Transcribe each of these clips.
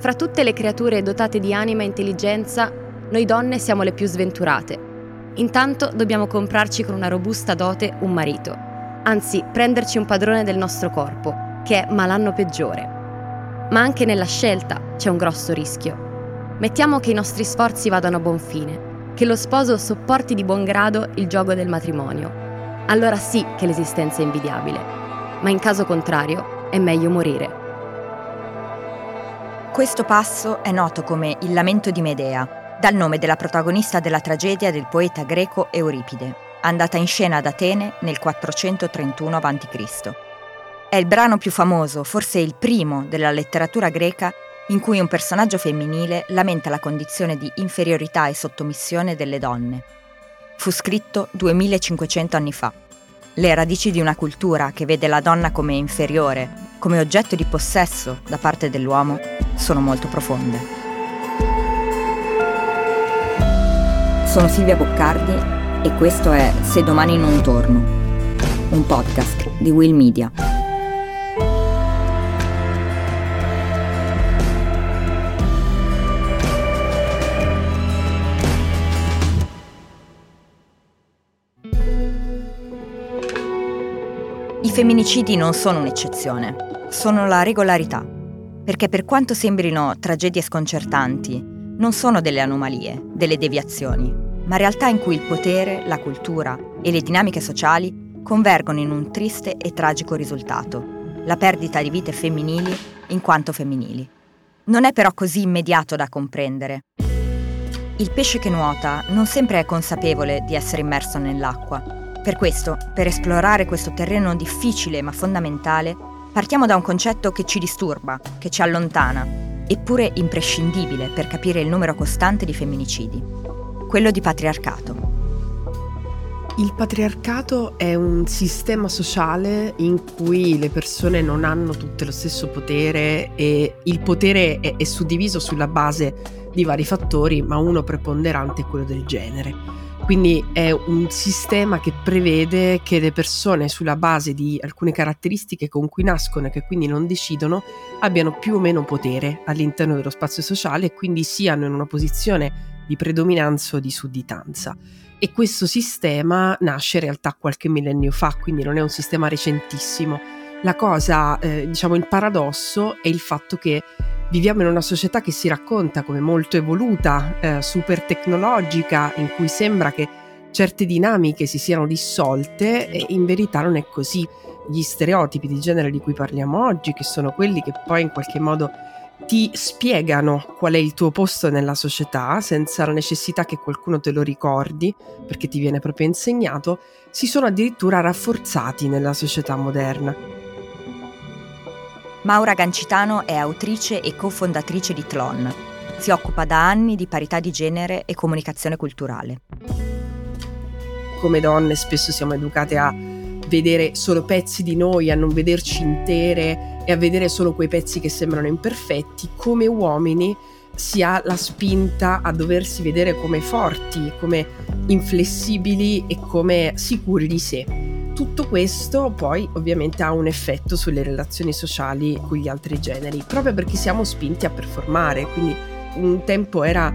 Fra tutte le creature dotate di anima e intelligenza, noi donne siamo le più sventurate. Intanto dobbiamo comprarci con una robusta dote un marito, anzi prenderci un padrone del nostro corpo, che è malanno peggiore. Ma anche nella scelta c'è un grosso rischio. Mettiamo che i nostri sforzi vadano a buon fine, che lo sposo sopporti di buon grado il gioco del matrimonio. Allora sì che l'esistenza è invidiabile, ma in caso contrario è meglio morire. Questo passo è noto come il lamento di Medea, dal nome della protagonista della tragedia del poeta greco Euripide, andata in scena ad Atene nel 431 a.C. È il brano più famoso, forse il primo, della letteratura greca in cui un personaggio femminile lamenta la condizione di inferiorità e sottomissione delle donne. Fu scritto 2500 anni fa. Le radici di una cultura che vede la donna come inferiore, come oggetto di possesso da parte dell'uomo, sono molto profonde. Sono Silvia Boccardi e questo è Se domani non torno, un podcast di Will Media. I femminicidi non sono un'eccezione, sono la regolarità, perché per quanto sembrino tragedie sconcertanti, non sono delle anomalie, delle deviazioni, ma realtà in cui il potere, la cultura e le dinamiche sociali convergono in un triste e tragico risultato, la perdita di vite femminili in quanto femminili. Non è però così immediato da comprendere. Il pesce che nuota non sempre è consapevole di essere immerso nell'acqua per questo, per esplorare questo terreno difficile ma fondamentale, partiamo da un concetto che ci disturba, che ci allontana, eppure imprescindibile per capire il numero costante di femminicidi, quello di patriarcato. Il patriarcato è un sistema sociale in cui le persone non hanno tutte lo stesso potere e il potere è, è suddiviso sulla base di vari fattori, ma uno preponderante è quello del genere. Quindi è un sistema che prevede che le persone sulla base di alcune caratteristiche con cui nascono e che quindi non decidono abbiano più o meno potere all'interno dello spazio sociale e quindi siano in una posizione di predominanza o di sudditanza. E questo sistema nasce in realtà qualche millennio fa, quindi non è un sistema recentissimo. La cosa, eh, diciamo, il paradosso è il fatto che Viviamo in una società che si racconta come molto evoluta, eh, super tecnologica, in cui sembra che certe dinamiche si siano dissolte e in verità non è così. Gli stereotipi di genere di cui parliamo oggi, che sono quelli che poi in qualche modo ti spiegano qual è il tuo posto nella società senza la necessità che qualcuno te lo ricordi, perché ti viene proprio insegnato, si sono addirittura rafforzati nella società moderna. Maura Gancitano è autrice e cofondatrice di Tlon. Si occupa da anni di parità di genere e comunicazione culturale. Come donne spesso siamo educate a vedere solo pezzi di noi, a non vederci intere e a vedere solo quei pezzi che sembrano imperfetti. Come uomini si ha la spinta a doversi vedere come forti, come inflessibili e come sicuri di sé tutto questo poi ovviamente ha un effetto sulle relazioni sociali con gli altri generi, proprio perché siamo spinti a performare, quindi un tempo era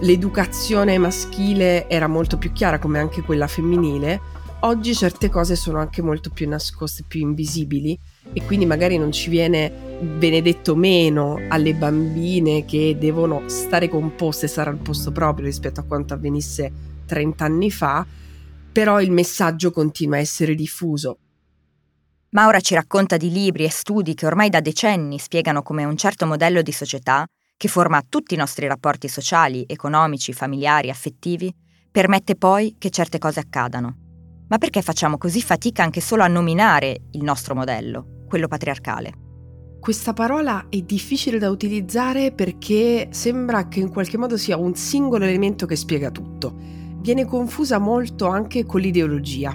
l'educazione maschile era molto più chiara come anche quella femminile, oggi certe cose sono anche molto più nascoste, più invisibili e quindi magari non ci viene benedetto meno alle bambine che devono stare composte, stare al posto proprio rispetto a quanto avvenisse 30 anni fa, però il messaggio continua a essere diffuso. Maura ci racconta di libri e studi che ormai da decenni spiegano come un certo modello di società, che forma tutti i nostri rapporti sociali, economici, familiari, affettivi, permette poi che certe cose accadano. Ma perché facciamo così fatica anche solo a nominare il nostro modello, quello patriarcale? Questa parola è difficile da utilizzare perché sembra che in qualche modo sia un singolo elemento che spiega tutto viene confusa molto anche con l'ideologia.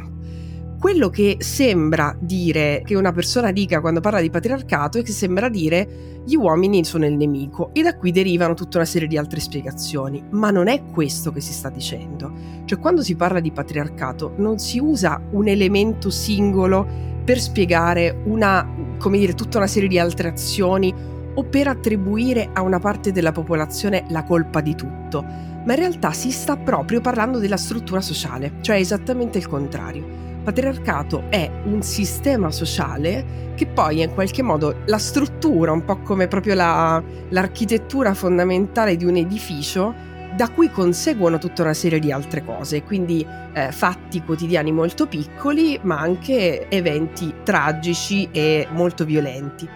Quello che sembra dire che una persona dica quando parla di patriarcato è che sembra dire gli uomini sono il nemico e da qui derivano tutta una serie di altre spiegazioni, ma non è questo che si sta dicendo. Cioè quando si parla di patriarcato non si usa un elemento singolo per spiegare una, come dire, tutta una serie di altre azioni o per attribuire a una parte della popolazione la colpa di tutto, ma in realtà si sta proprio parlando della struttura sociale, cioè esattamente il contrario patriarcato è un sistema sociale che poi in qualche modo la struttura, un po' come proprio la, l'architettura fondamentale di un edificio, da cui conseguono tutta una serie di altre cose, quindi eh, fatti quotidiani molto piccoli, ma anche eventi tragici e molto violenti.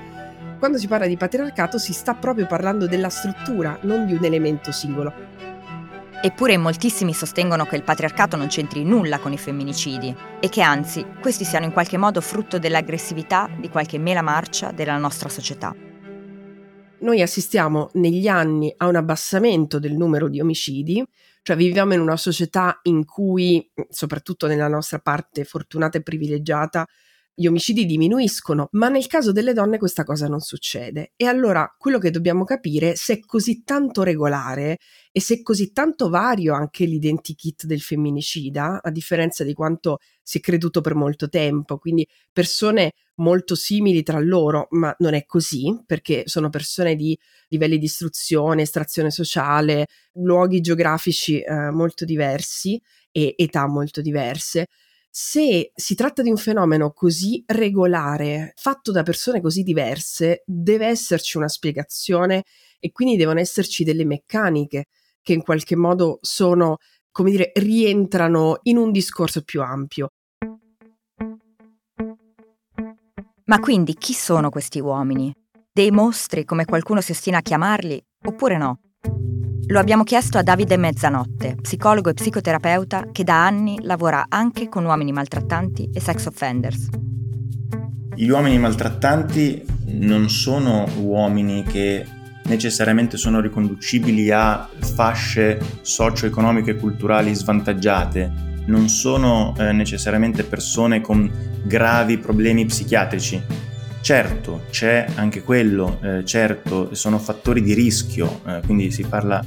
Quando si parla di patriarcato si sta proprio parlando della struttura, non di un elemento singolo. Eppure moltissimi sostengono che il patriarcato non c'entri nulla con i femminicidi e che anzi questi siano in qualche modo frutto dell'aggressività di qualche mela marcia della nostra società. Noi assistiamo negli anni a un abbassamento del numero di omicidi, cioè viviamo in una società in cui, soprattutto nella nostra parte fortunata e privilegiata, gli omicidi diminuiscono, ma nel caso delle donne questa cosa non succede. E allora quello che dobbiamo capire se è così tanto regolare e se è così tanto vario anche l'identikit del femminicida, a differenza di quanto si è creduto per molto tempo, quindi persone molto simili tra loro, ma non è così, perché sono persone di livelli di istruzione, estrazione sociale, luoghi geografici eh, molto diversi e età molto diverse se si tratta di un fenomeno così regolare, fatto da persone così diverse, deve esserci una spiegazione e quindi devono esserci delle meccaniche che in qualche modo sono, come dire, rientrano in un discorso più ampio. Ma quindi chi sono questi uomini? Dei mostri, come qualcuno si ostina a chiamarli, oppure no? Lo abbiamo chiesto a Davide Mezzanotte, psicologo e psicoterapeuta che da anni lavora anche con uomini maltrattanti e sex offenders. Gli uomini maltrattanti non sono uomini che necessariamente sono riconducibili a fasce socio-economiche e culturali svantaggiate, non sono eh, necessariamente persone con gravi problemi psichiatrici. Certo, c'è anche quello, eh, certo, sono fattori di rischio, eh, quindi si parla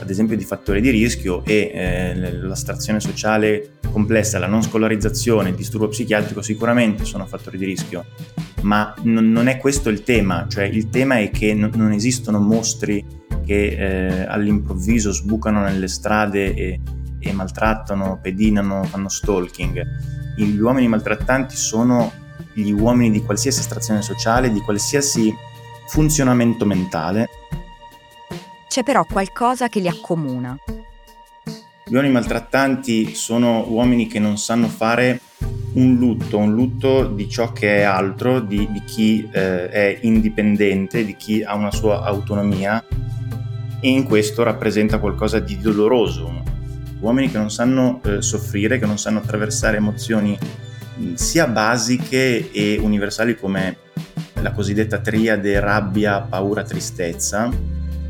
ad esempio di fattori di rischio e eh, l'astrazione sociale complessa, la non scolarizzazione, il disturbo psichiatrico sicuramente sono fattori di rischio, ma non, non è questo il tema, cioè il tema è che non, non esistono mostri che eh, all'improvviso sbucano nelle strade e, e maltrattano, pedinano, fanno stalking. Gli uomini maltrattanti sono gli uomini di qualsiasi estrazione sociale, di qualsiasi funzionamento mentale c'è però qualcosa che li accomuna. Gli uomini maltrattanti sono uomini che non sanno fare un lutto, un lutto di ciò che è altro, di, di chi eh, è indipendente, di chi ha una sua autonomia e in questo rappresenta qualcosa di doloroso. Uomini che non sanno eh, soffrire, che non sanno attraversare emozioni sia basiche e universali come la cosiddetta triade rabbia, paura, tristezza,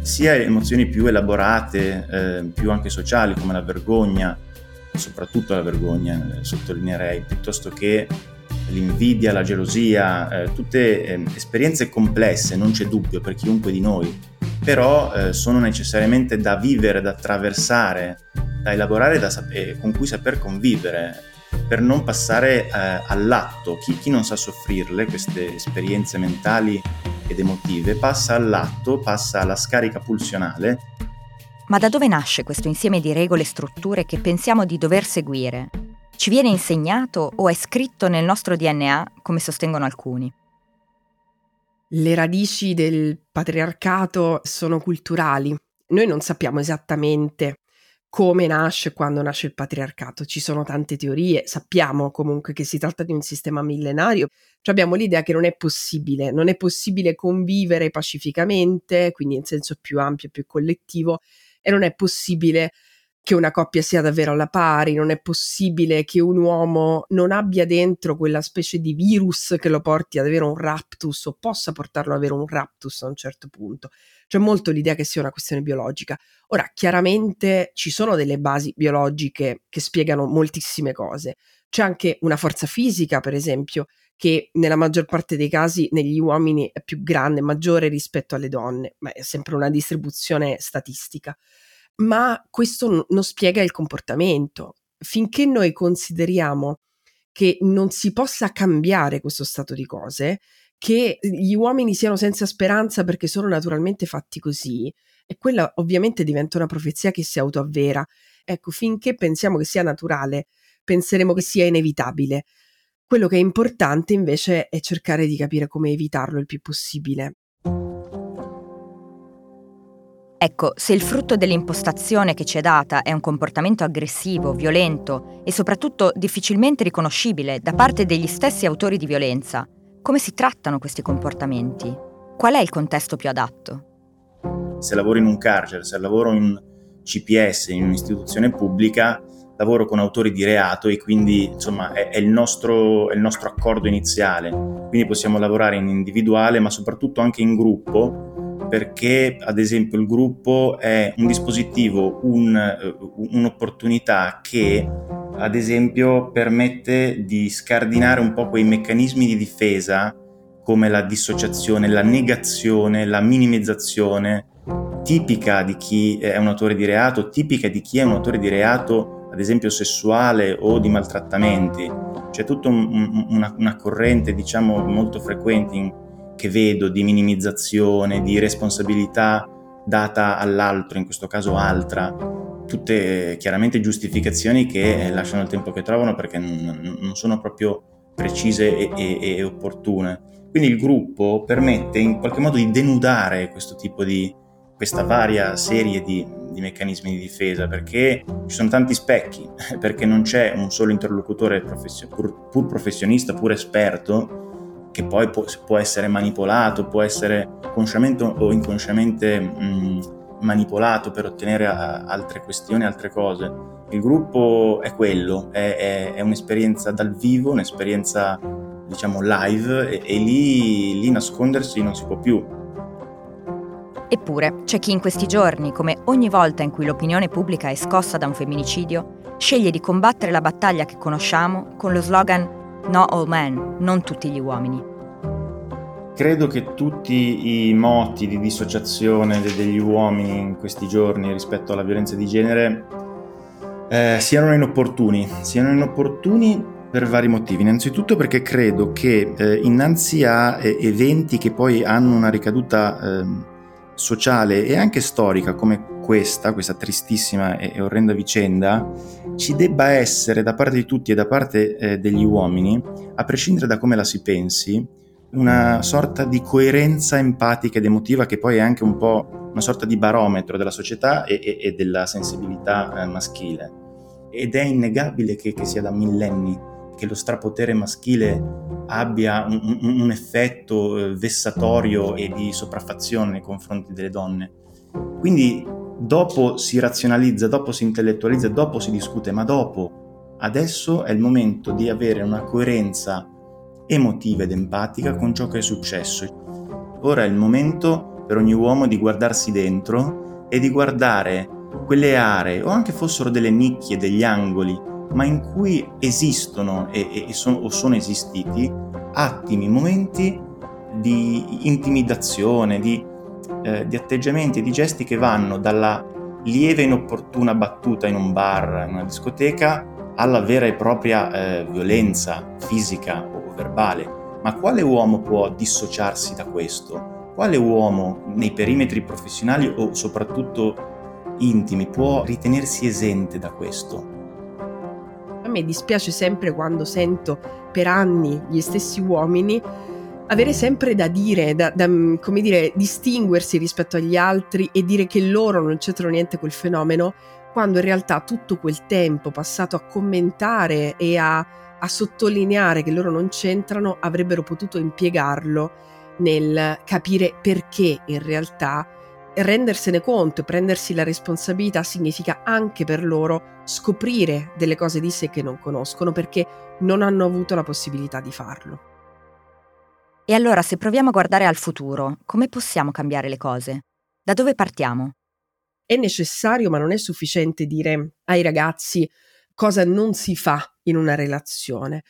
sia emozioni più elaborate, eh, più anche sociali come la vergogna, soprattutto la vergogna, eh, sottolineerei, piuttosto che l'invidia, la gelosia, eh, tutte eh, esperienze complesse, non c'è dubbio per chiunque di noi, però eh, sono necessariamente da vivere, da attraversare, da elaborare, da sap- con cui saper convivere per non passare eh, all'atto. Chi, chi non sa soffrirle, queste esperienze mentali ed emotive, passa all'atto, passa alla scarica pulsionale. Ma da dove nasce questo insieme di regole e strutture che pensiamo di dover seguire? Ci viene insegnato o è scritto nel nostro DNA, come sostengono alcuni? Le radici del patriarcato sono culturali. Noi non sappiamo esattamente come nasce quando nasce il patriarcato. Ci sono tante teorie, sappiamo comunque che si tratta di un sistema millenario, cioè abbiamo l'idea che non è possibile, non è possibile convivere pacificamente, quindi in senso più ampio più collettivo, e non è possibile che una coppia sia davvero alla pari, non è possibile che un uomo non abbia dentro quella specie di virus che lo porti ad avere un raptus o possa portarlo ad avere un raptus a un certo punto. C'è molto l'idea che sia una questione biologica. Ora, chiaramente ci sono delle basi biologiche che spiegano moltissime cose. C'è anche una forza fisica, per esempio, che nella maggior parte dei casi negli uomini è più grande, maggiore rispetto alle donne, ma è sempre una distribuzione statistica ma questo n- non spiega il comportamento. Finché noi consideriamo che non si possa cambiare questo stato di cose, che gli uomini siano senza speranza perché sono naturalmente fatti così, e quella ovviamente diventa una profezia che si autoavvera. Ecco, finché pensiamo che sia naturale, penseremo che sia inevitabile. Quello che è importante invece è cercare di capire come evitarlo il più possibile. Ecco, se il frutto dell'impostazione che ci è data è un comportamento aggressivo, violento e soprattutto difficilmente riconoscibile da parte degli stessi autori di violenza, come si trattano questi comportamenti? Qual è il contesto più adatto? Se lavoro in un carcere, se lavoro in CPS, in un'istituzione pubblica, lavoro con autori di reato e quindi insomma è, è, il nostro, è, il nostro, accordo iniziale. Quindi possiamo lavorare in individuale ma soprattutto anche in gruppo perché ad esempio il gruppo è un dispositivo, un, eh, un'opportunità che ad esempio permette di scardinare un po' quei meccanismi di difesa come la dissociazione, la negazione, la minimizzazione, tipica di chi è un autore di reato, tipica di chi è un autore di reato, ad esempio sessuale o di maltrattamenti. C'è tutta un, una, una, corrente, diciamo, molto frequente in, che vedo di minimizzazione, di responsabilità data all'altro, in questo caso altra, tutte chiaramente giustificazioni che lasciano il tempo che trovano perché non sono proprio precise e, e, e opportune. Quindi il gruppo permette in qualche modo di denudare questo tipo di, questa varia serie di, di, meccanismi di difesa perché ci sono tanti specchi, perché non c'è un solo interlocutore profession- pur, pur professionista, pur esperto che poi può, può essere manipolato, può essere consciamente o inconsciamente mh, manipolato per ottenere a, altre questioni, altre cose. Il gruppo è quello, è, è, è un'esperienza dal vivo, un'esperienza diciamo live e, e lì, lì nascondersi non si può più. Eppure c'è chi in questi giorni, come ogni volta in cui l'opinione pubblica è scossa da un femminicidio, sceglie di combattere la battaglia che conosciamo con lo slogan No all men, non tutti gli uomini. Credo che tutti i moti di dissociazione degli uomini in questi giorni rispetto alla violenza di genere eh, siano inopportuni, siano inopportuni per vari motivi. Innanzitutto perché credo che eh, innanzi a eh, eventi che poi hanno una ricaduta ehm, sociale e anche storica come questa, questa tristissima e, orrenda vicenda, ci debba essere da parte di tutti e da parte eh, degli uomini, a prescindere da come la si pensi, una sorta di coerenza empatica ed emotiva che poi è anche un po' una sorta di barometro della società e, e, e della sensibilità eh, maschile. Ed è innegabile che, che sia da millenni che lo strapotere maschile abbia un, un, effetto eh, vessatorio e di sopraffazione nei confronti delle donne. Quindi dopo si razionalizza, dopo si intellettualizza, dopo si discute, ma dopo, adesso è il momento di avere una coerenza emotiva ed empatica con ciò che è successo. Ora è il momento per ogni uomo di guardarsi dentro e di guardare quelle aree, o anche fossero delle nicchie, degli angoli, ma in cui esistono e, e sono, o sono esistiti attimi, momenti di intimidazione, di eh, di atteggiamenti e di gesti che vanno dalla lieve inopportuna battuta in un bar, in una discoteca, alla vera e propria eh, violenza fisica o verbale. Ma quale uomo può dissociarsi da questo? Quale uomo nei perimetri professionali o soprattutto intimi può ritenersi esente da questo? A me dispiace sempre quando sento per anni gli stessi uomini avere sempre da dire, da, da, mm, come dire, distinguersi rispetto agli altri e dire che loro non c'entrano niente col fenomeno, quando in realtà tutto quel tempo passato a commentare e a, a sottolineare che loro non c'entrano avrebbero potuto impiegarlo nel capire perché in realtà rendersene conto e prendersi la responsabilità significa anche per loro scoprire delle cose di sé che non conoscono perché non hanno avuto la possibilità di farlo. E allora se proviamo a guardare al futuro, come possiamo cambiare le cose? Da dove partiamo? È necessario, ma non è sufficiente dire ai ragazzi cosa non si fa in una relazione.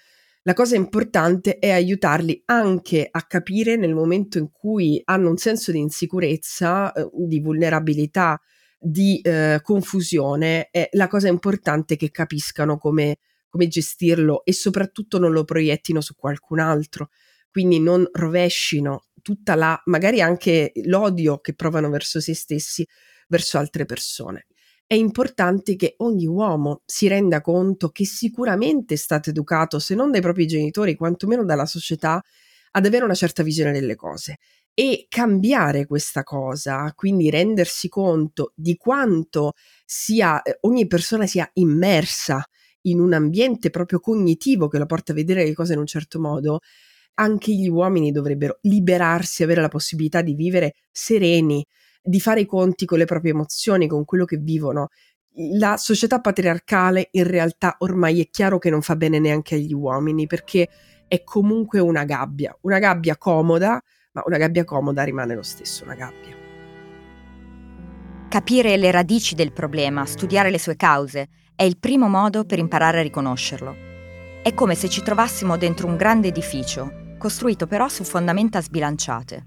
La cosa importante è aiutarli anche a capire nel momento in cui hanno un senso di insicurezza, eh, di vulnerabilità, di eh, confusione. È la cosa importante che capiscano come come gestirlo e soprattutto non lo proiettino su qualcun altro, quindi non rovescino tutta la, magari anche l'odio che provano verso se stessi, verso altre persone. È importante che ogni uomo si renda conto che sicuramente è stato educato, se non dai propri genitori, quantomeno dalla società, ad avere una certa visione delle cose e cambiare questa cosa, quindi rendersi conto di quanto sia, eh, ogni persona sia immersa in un ambiente proprio cognitivo che la porta a vedere le cose in un certo modo, anche gli uomini dovrebbero liberarsi, avere la possibilità di vivere sereni, di fare i conti con le proprie emozioni, con quello che vivono. La società patriarcale in realtà ormai è chiaro che non fa bene neanche agli uomini perché è comunque una gabbia, una gabbia comoda, ma una gabbia comoda rimane lo stesso una gabbia. Capire le radici del problema, studiare le sue cause, è il primo modo per imparare a riconoscerlo. È come se ci trovassimo dentro un grande edificio, costruito però su fondamenta sbilanciate.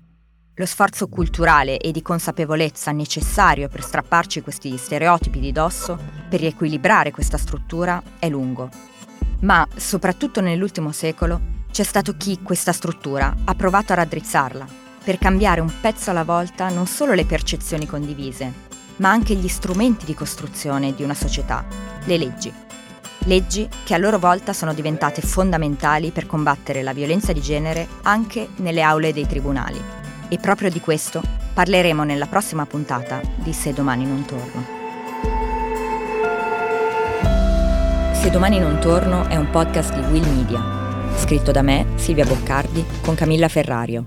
Lo sforzo culturale e di consapevolezza necessario per strapparci questi stereotipi di dosso, per riequilibrare questa struttura, è lungo. Ma, soprattutto nell'ultimo secolo, c'è stato chi questa struttura ha provato a raddrizzarla, per cambiare un pezzo alla volta non solo le percezioni condivise, ma anche gli strumenti di costruzione di una società, le leggi. Leggi che a loro volta sono diventate fondamentali per combattere la violenza di genere anche nelle aule dei tribunali. E proprio di questo parleremo nella prossima puntata di Se domani non torno. Se domani non torno è un podcast di Will Media, scritto da me, Silvia Boccardi, con Camilla Ferrario.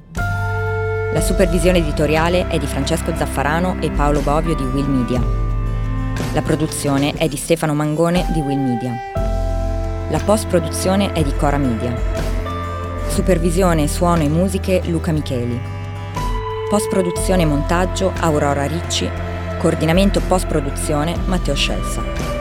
La supervisione editoriale è di Francesco Zaffarano e Paolo Bovio di Will Media. La produzione è di Stefano Mangone di Will Media. La post-produzione è di Cora Media. Supervisione, suono e musiche Luca Micheli. Post-produzione e montaggio Aurora Ricci. Coordinamento post-produzione Matteo Scelsa.